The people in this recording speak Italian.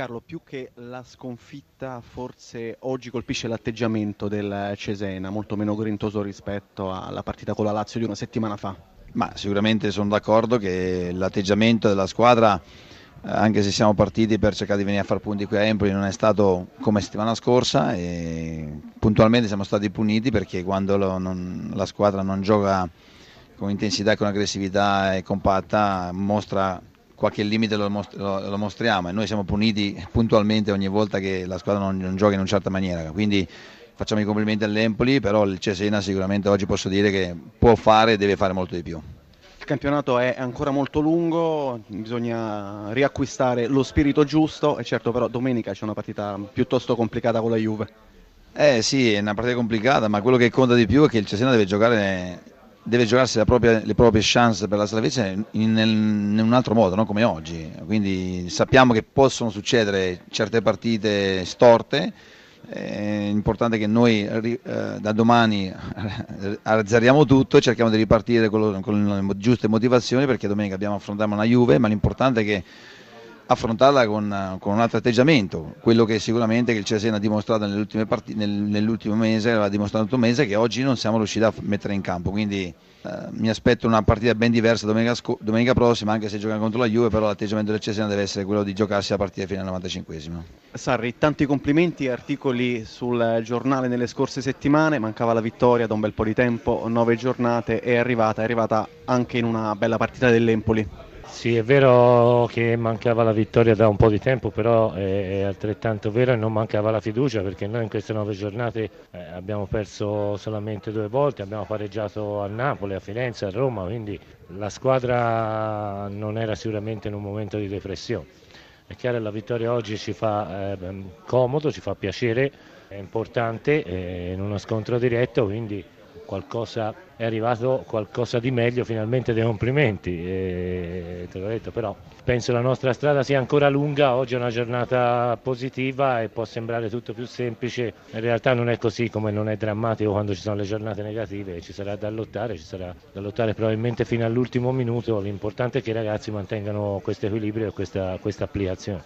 Carlo, più che la sconfitta, forse oggi colpisce l'atteggiamento del Cesena, molto meno grintoso rispetto alla partita con la Lazio di una settimana fa. Ma sicuramente sono d'accordo che l'atteggiamento della squadra, eh, anche se siamo partiti per cercare di venire a fare punti qui a Empoli, non è stato come settimana scorsa e puntualmente siamo stati puniti perché quando lo, non, la squadra non gioca con intensità, con aggressività e compatta mostra qualche limite lo, most- lo, mostriamo e noi siamo puniti puntualmente ogni volta che la squadra non, non gioca in una certa maniera. Quindi facciamo i complimenti all'Empoli, però il Cesena sicuramente oggi posso dire che può fare e deve fare molto di più. Il campionato è ancora molto lungo, bisogna riacquistare lo spirito giusto e certo però domenica c'è una partita piuttosto complicata con la Juve. Eh sì, è una partita complicata, ma quello che conta di più è che il Cesena deve giocare deve giocarsi propria, le proprie chance per la salvezza in, in, un altro modo, non come oggi. Quindi sappiamo che possono succedere certe partite storte. È importante che noi eh, da domani azzeriamo tutto e cerchiamo di ripartire con, con le giuste motivazioni perché domenica abbiamo affrontato una Juve, ma l'importante è che affrontarla con, con, un altro atteggiamento, quello che sicuramente il Cesena ha dimostrato partite, nel, nell'ultimo mese, ha dimostrato mese che oggi non siamo riusciti a mettere in campo, quindi eh, mi aspetto una partita ben diversa domenica, domenica, prossima, anche se giocano contro la Juve, però l'atteggiamento del Cesena deve essere quello di giocarsi la partita fino al 95esimo. Sarri, tanti complimenti, articoli sul giornale nelle scorse settimane, mancava la vittoria da un bel po' di tempo, nove giornate, è arrivata, è arrivata anche in una bella partita dell'Empoli. Sì, è vero che mancava la vittoria da un po' di tempo, però è altrettanto vero che non mancava la fiducia perché noi in queste nove giornate eh, abbiamo perso solamente due volte, abbiamo pareggiato a Napoli, a Firenze, a Roma, quindi la squadra non era sicuramente in un momento di depressione. È chiaro che la vittoria oggi ci fa eh, comodo, ci fa piacere, è importante eh, in uno scontro diretto, quindi qualcosa, è arrivato qualcosa di meglio, finalmente dei complimenti, e, te l'ho detto, però penso la nostra strada sia ancora lunga, oggi è una giornata positiva e può sembrare tutto più semplice, in realtà non è così come non è drammatico quando ci sono le giornate negative, ci sarà da lottare, ci sarà da lottare probabilmente fino all'ultimo minuto, l'importante è che i ragazzi mantengano questo equilibrio e questa, questa applicazione.